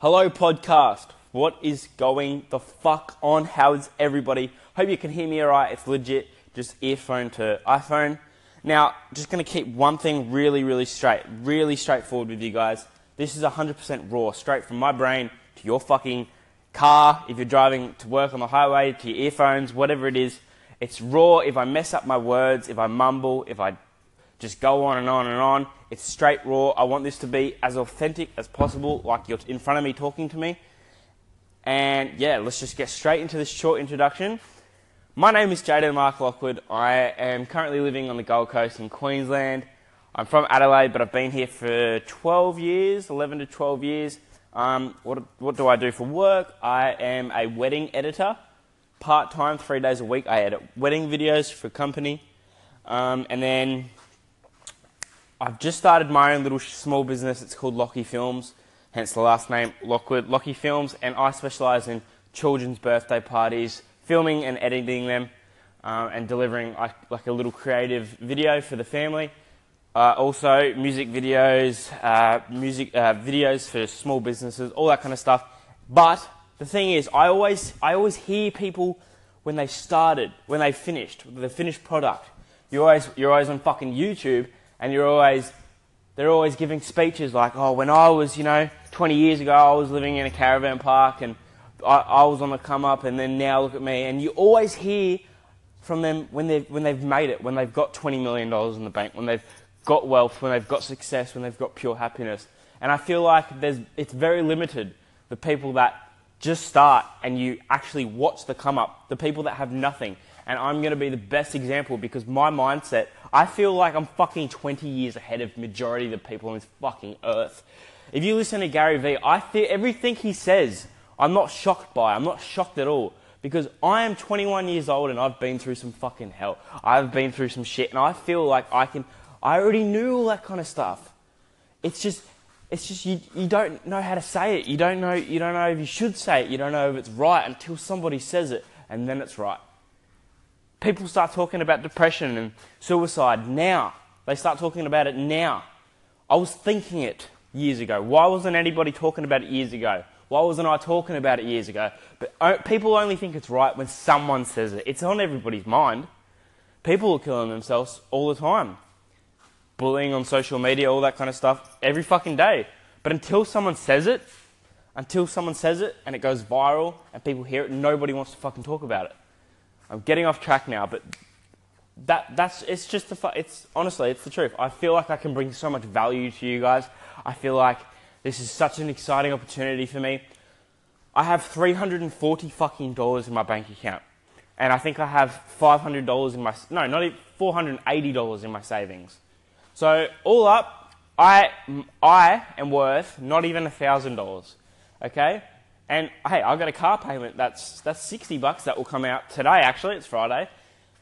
Hello, podcast. What is going the fuck on? How's everybody? Hope you can hear me alright. It's legit, just earphone to iPhone. Now, just gonna keep one thing really, really straight, really straightforward with you guys. This is 100% raw, straight from my brain to your fucking car. If you're driving to work on the highway, to your earphones, whatever it is, it's raw. If I mess up my words, if I mumble, if I just go on and on and on. It's straight raw. I want this to be as authentic as possible, like you're in front of me talking to me. And yeah, let's just get straight into this short introduction. My name is Jaden Mark Lockwood. I am currently living on the Gold Coast in Queensland. I'm from Adelaide, but I've been here for 12 years, 11 to 12 years. Um, what, what do I do for work? I am a wedding editor, part time, three days a week. I edit wedding videos for a company. Um, and then I've just started my own little small business. It's called Lockie Films, hence the last name Lockwood. Lockie Films, and I specialise in children's birthday parties, filming and editing them, uh, and delivering like, like, a little creative video for the family. Uh, also, music videos, uh, music uh, videos for small businesses, all that kind of stuff. But the thing is, I always I always hear people when they started, when they finished, the finished product. You always you're always on fucking YouTube and you're always they're always giving speeches like, oh, when I was, you know, 20 years ago, I was living in a caravan park and I, I was on the come up, and then now look at me. And you always hear from them when they've, when they've made it, when they've got $20 million in the bank, when they've got wealth, when they've got success, when they've got pure happiness. And I feel like there's, it's very limited, the people that just start and you actually watch the come up, the people that have nothing and I'm going to be the best example because my mindset, I feel like I'm fucking 20 years ahead of majority of the people on this fucking earth. If you listen to Gary Vee, I feel everything he says, I'm not shocked by. I'm not shocked at all because I am 21 years old and I've been through some fucking hell. I've been through some shit and I feel like I can, I already knew all that kind of stuff. It's just, it's just you, you don't know how to say it. You don't know, you don't know if you should say it. You don't know if it's right until somebody says it and then it's right. People start talking about depression and suicide now. They start talking about it now. I was thinking it years ago. Why wasn't anybody talking about it years ago? Why wasn't I talking about it years ago? But uh, people only think it's right when someone says it. It's on everybody's mind. People are killing themselves all the time. Bullying on social media, all that kind of stuff, every fucking day. But until someone says it, until someone says it and it goes viral and people hear it, nobody wants to fucking talk about it. I'm getting off track now, but that that's it's just the it's honestly it's the truth. I feel like I can bring so much value to you guys. I feel like this is such an exciting opportunity for me. I have 340 fucking dollars in my bank account. And I think I have $500 in my no, not even $480 in my savings. So all up, I I am worth not even $1000. Okay? And hey, I've got a car payment that's, that's 60 bucks that will come out today, actually, it's Friday.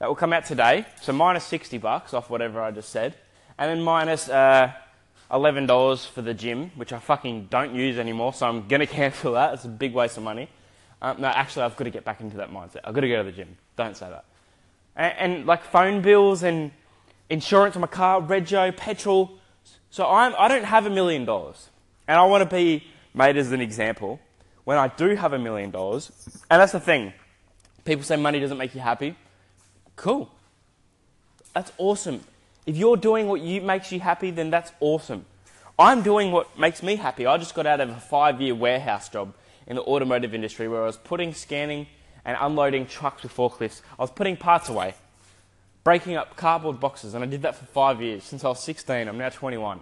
That will come out today. So minus 60 bucks off whatever I just said. And then minus uh, $11 for the gym, which I fucking don't use anymore, so I'm going to cancel that. It's a big waste of money. Um, no, actually, I've got to get back into that mindset. I've got to go to the gym. Don't say that. And, and like phone bills and insurance on my car, rego, petrol. So I'm, I don't have a million dollars. And I want to be made as an example when I do have a million dollars, and that's the thing, people say money doesn't make you happy. Cool. That's awesome. If you're doing what you, makes you happy, then that's awesome. I'm doing what makes me happy. I just got out of a five year warehouse job in the automotive industry where I was putting, scanning, and unloading trucks with forklifts. I was putting parts away, breaking up cardboard boxes, and I did that for five years since I was 16. I'm now 21.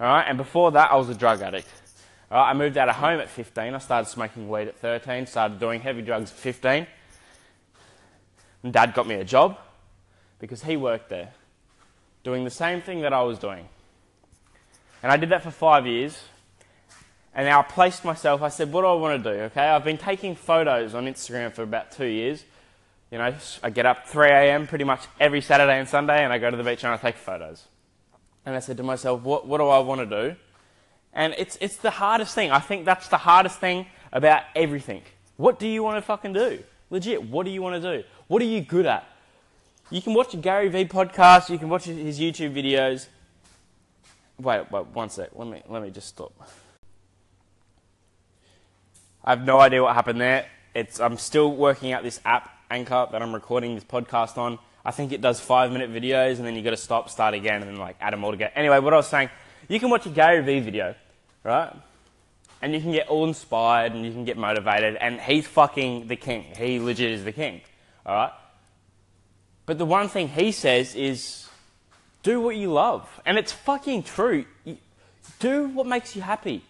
All right, and before that, I was a drug addict. Right, I moved out of home at 15. I started smoking weed at 13, started doing heavy drugs at 15. And dad got me a job because he worked there, doing the same thing that I was doing. And I did that for five years. And now I placed myself, I said, what do I want to do? Okay, I've been taking photos on Instagram for about two years. You know, I get up 3 a.m. pretty much every Saturday and Sunday and I go to the beach and I take photos. And I said to myself, what, what do I want to do? And it's, it's the hardest thing. I think that's the hardest thing about everything. What do you want to fucking do? Legit, what do you want to do? What are you good at? You can watch a Gary Vee podcast, you can watch his YouTube videos. Wait, wait, one sec. Let me, let me just stop. I have no idea what happened there. It's I'm still working out this app Anchor that I'm recording this podcast on. I think it does five minute videos and then you've got to stop, start again, and then like add them all together. Anyway, what I was saying, you can watch a Gary Vee video, right? And you can get all inspired and you can get motivated, and he's fucking the king. He legit is the king, all right? But the one thing he says is do what you love. And it's fucking true. do what makes you happy.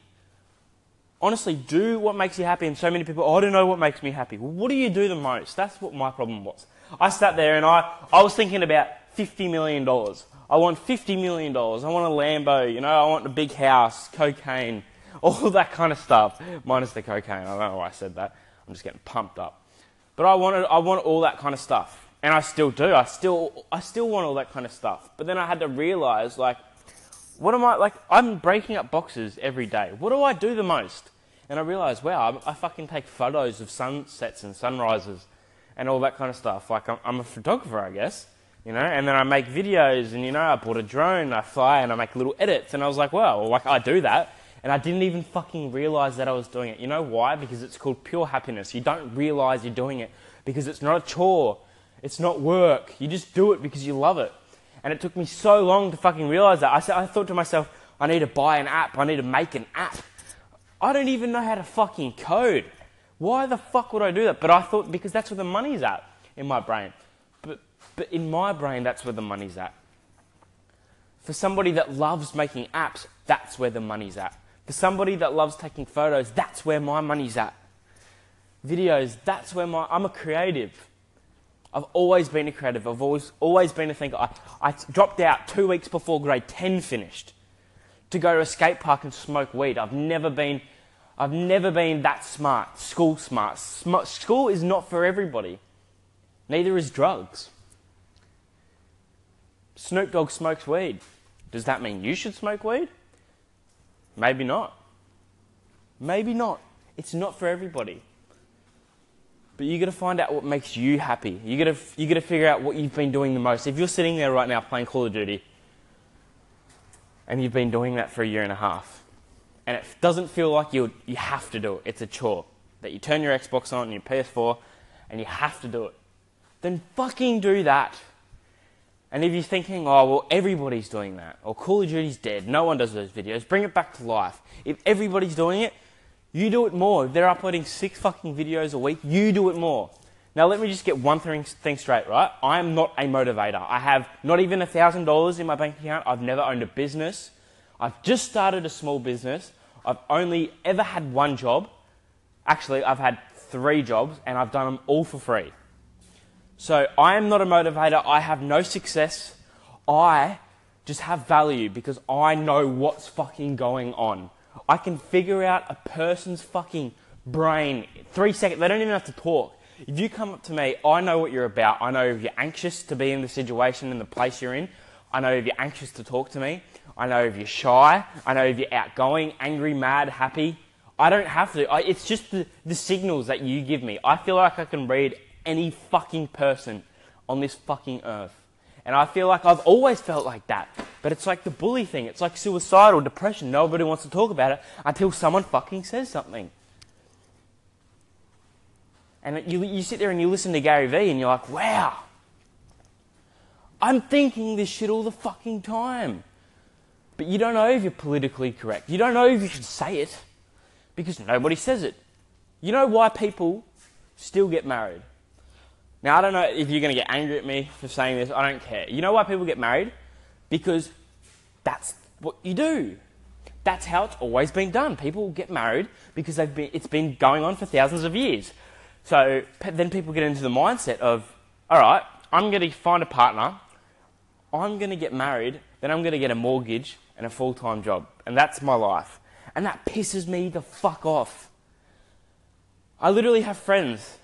Honestly, do what makes you happy. And so many people, oh, I don't know what makes me happy. Well, what do you do the most? That's what my problem was. I sat there and I, I was thinking about $50 million. I want $50 million. I want a Lambo, you know, I want a big house, cocaine, all that kind of stuff. Minus the cocaine. I don't know why I said that. I'm just getting pumped up. But I wanted, I want all that kind of stuff. And I still do. I still, I still want all that kind of stuff. But then I had to realize, like, what am I, like, I'm breaking up boxes every day. What do I do the most? And I realized, wow, I, I fucking take photos of sunsets and sunrises and all that kind of stuff. Like, I'm, I'm, a photographer, I guess, you know, and then I make videos and, you know, I bought a drone, I fly and I make little edits. And I was like, wow, like, I do that. And I didn't even fucking realize that I was doing it. You know why? Because it's called pure happiness. You don't realize you're doing it because it's not a chore, it's not work. You just do it because you love it. And it took me so long to fucking realize that. I, said, I thought to myself, I need to buy an app, I need to make an app. I don't even know how to fucking code. Why the fuck would I do that? But I thought because that's where the money's at in my brain. But, in my brain, that's where the money's at. For somebody that loves making apps, that's where the money's at. For somebody that loves taking photos, that's where my money's at. Videos, that's where my. I'm a creative. I've always been a creative. I've always, always been a thinker. I, I dropped out two weeks before grade 10 finished to go to a skate park and smoke weed. I've never been, I've never been that smart, school smart. Sm- school is not for everybody. Neither is drugs. Snoop Dogg smokes weed. Does that mean you should smoke weed? Maybe not. Maybe not. It's not for everybody. But you got to find out what makes you happy. You got to you got to figure out what you've been doing the most. If you're sitting there right now playing Call of Duty, and you've been doing that for a year and a half, and it doesn't feel like you you have to do it. It's a chore that you turn your Xbox on, and your PS4, and you have to do it. Then fucking do that. And if you're thinking, oh well, everybody's doing that, or Call of Duty's dead, no one does those videos, bring it back to life. If everybody's doing it, you do it more. If they're uploading six fucking videos a week, you do it more. Now, let me just get one thing, straight, right? I am not a motivator. I have not even a $1,000 in my bank account. I've never owned a business. I've just started a small business. I've only ever had one job. Actually, I've had three jobs and I've done them all for free. So I am not a motivator. I have no success. I just have value because I know what's fucking going on. I can figure out a person's fucking brain. Three seconds. They don't even have to talk. If you come up to me, I know what you're about. I know if you're anxious to be in the situation and the place you're in. I know if you're anxious to talk to me. I know if you're shy. I know if you're outgoing, angry, mad, happy. I don't have to. I, it's just the, the signals that you give me. I feel like I can read any fucking person on this fucking earth. And I feel like I've always felt like that. But it's like the bully thing. It's like suicidal depression. Nobody wants to talk about it until someone fucking says something. And you, you sit there and you listen to Gary Vee and you're like, wow, I'm thinking this shit all the fucking time. But you don't know if you're politically correct. You don't know if you should say it because nobody says it. You know why people still get married? Now, I don't know if you're going to get angry at me for saying this. I don't care. You know why people get married? Because that's what you do. That's how it's always been done. People get married because they've been, it's been going on for thousands of years. So then people get into the mindset of, all right, I'm going to find a partner, I'm going to get married, then I'm going to get a mortgage and a full time job. And that's my life. And that pisses me the fuck off. I literally have friends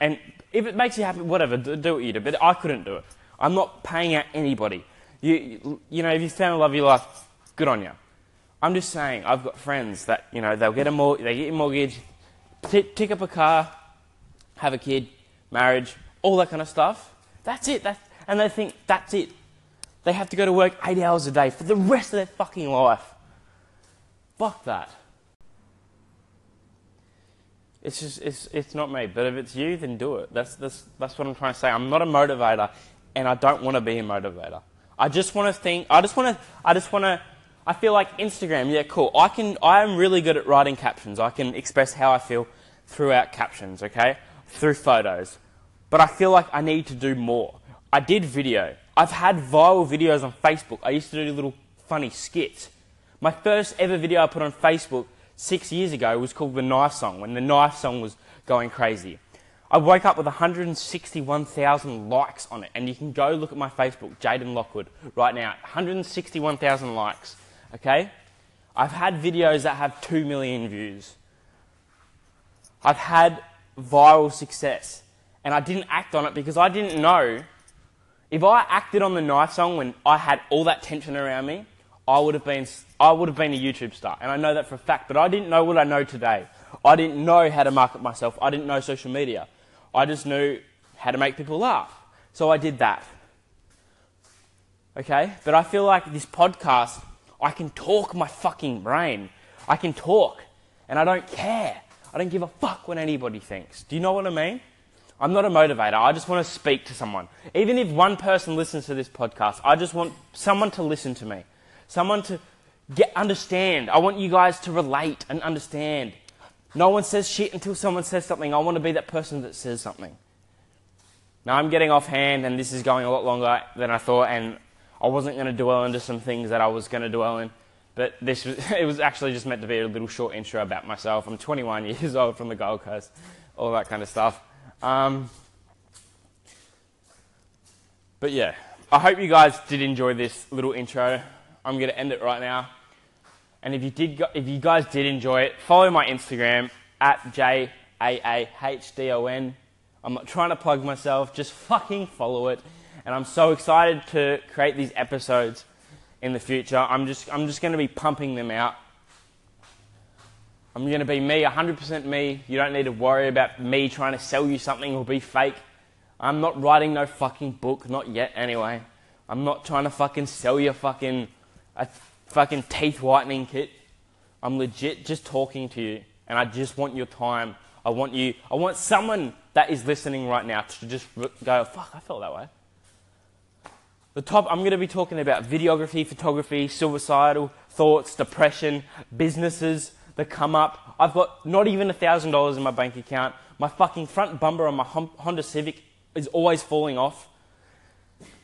and if it makes you happy, whatever, do what you do. But I couldn't do it. I'm not paying out anybody. You, you know, if you found love of your life, good on you. I'm just saying, I've got friends that, you know, they'll get a mor- they get a mortgage, t- tick up a car, have a kid, marriage, all that kind of stuff. That's it. That's, and they think that's it. They have to go to work eight hours a day for the rest of their fucking life. Fuck that. It's just it's it's not me. But if it's you, then do it. That's that's that's what I'm trying to say. I'm not a motivator, and I don't want to be a motivator. I just want to think. I just want to. I just want to. I feel like Instagram. Yeah, cool. I can. I am really good at writing captions. I can express how I feel throughout captions. Okay, through photos. But I feel like I need to do more. I did video. I've had viral videos on Facebook. I used to do little funny skits. My first ever video I put on Facebook six years ago was called The Knife Song, when the knife song was going crazy. I woke up with 161,000 likes on it, and you can go look at my Facebook, Jaden Lockwood, right now. 161,000 likes, okay? I've had videos that have 2 million views. I've had viral success, and I didn't act on it because I didn't know. If I acted on the knife song when I had all that tension around me, I would have been I would have been a YouTube star, and I know that for a fact. But I didn't know what I know today. I didn't know how to market myself. I didn't know social media. I just knew how to make people laugh. So I did that. Okay, but I feel like this podcast, I can talk my fucking brain. I can talk, and I don't care. I don't give a fuck what anybody thinks. Do you know what I mean? I'm not a motivator. I just want to speak to someone. Even if one person listens to this podcast, I just want someone to listen to me someone to get understand. I want you guys to relate and understand. No one says shit until someone says something. I want to be that person that says something. Now I'm getting offhand, and this is going a lot longer than I thought, and I wasn't going to dwell into some things that I was going to dwell in. But this was, it was actually just meant to be a little short intro about myself. I'm 21 years old from the Gold Coast, all that kind of stuff. Um, but yeah, I hope you guys did enjoy this little intro. I'm going to end it right now. And if you did, if you guys did enjoy it, follow my Instagram at j a a h d o n. I'm not trying to plug myself, just fucking follow it. And I'm so excited to create these episodes in the future. I'm just, I'm just going to be pumping them out. I'm going to be me, 100% me. You don't need to worry about me trying to sell you something or be fake. I'm not writing no fucking book, not yet anyway. I'm not trying to fucking sell you fucking a fucking teeth whitening kit. I'm legit just talking to you, and I just want your time. I want you, I want someone that is listening right now to just go, fuck, I felt that way. The top, I'm going to be talking about videography, photography, suicidal thoughts, depression, businesses that come up. I've got not even a thousand dollars in my bank account. My fucking front bumper on my Honda Civic is always falling off.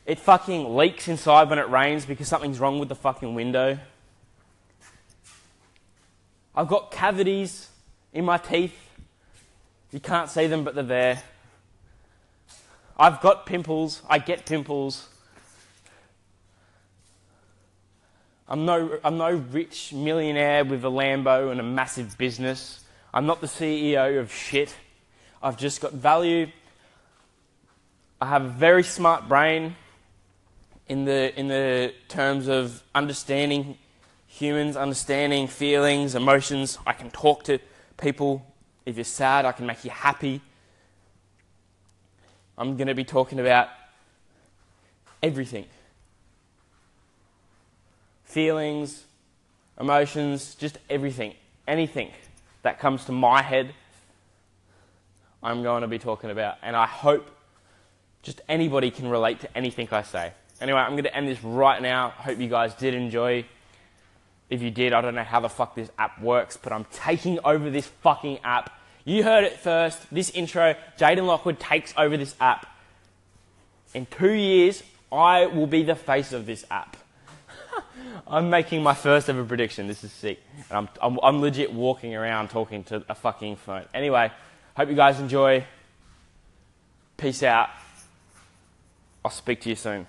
It fucking leaks inside when it rains because something's wrong with the fucking window. I've got cavities in my teeth. You can't see them, but they're there. I've got pimples. I get pimples. I'm no, I'm no rich millionaire with a Lambo and a massive business. I'm not the CEO of shit. I've just got value. I have a very smart brain in the, in the terms of understanding humans, understanding feelings, emotions. I can talk to people. If you're sad, I can make you happy. I'm going to be talking about everything feelings, emotions, just everything. Anything that comes to my head, I'm going to be talking about. And I hope just anybody can relate to anything I say. Anyway, I'm going to end this right now. Hope you guys did enjoy. If you did, I don't know how the fuck this app works, but I'm taking over this fucking app. You heard it first. This intro, Jaden Lockwood takes over this app. In two years, I will be the face of this app. I'm making my first ever prediction. This is sick. And I'm, I'm, I'm legit walking around talking to a fucking phone. Anyway, hope you guys enjoy. Peace out. I'll speak to you soon.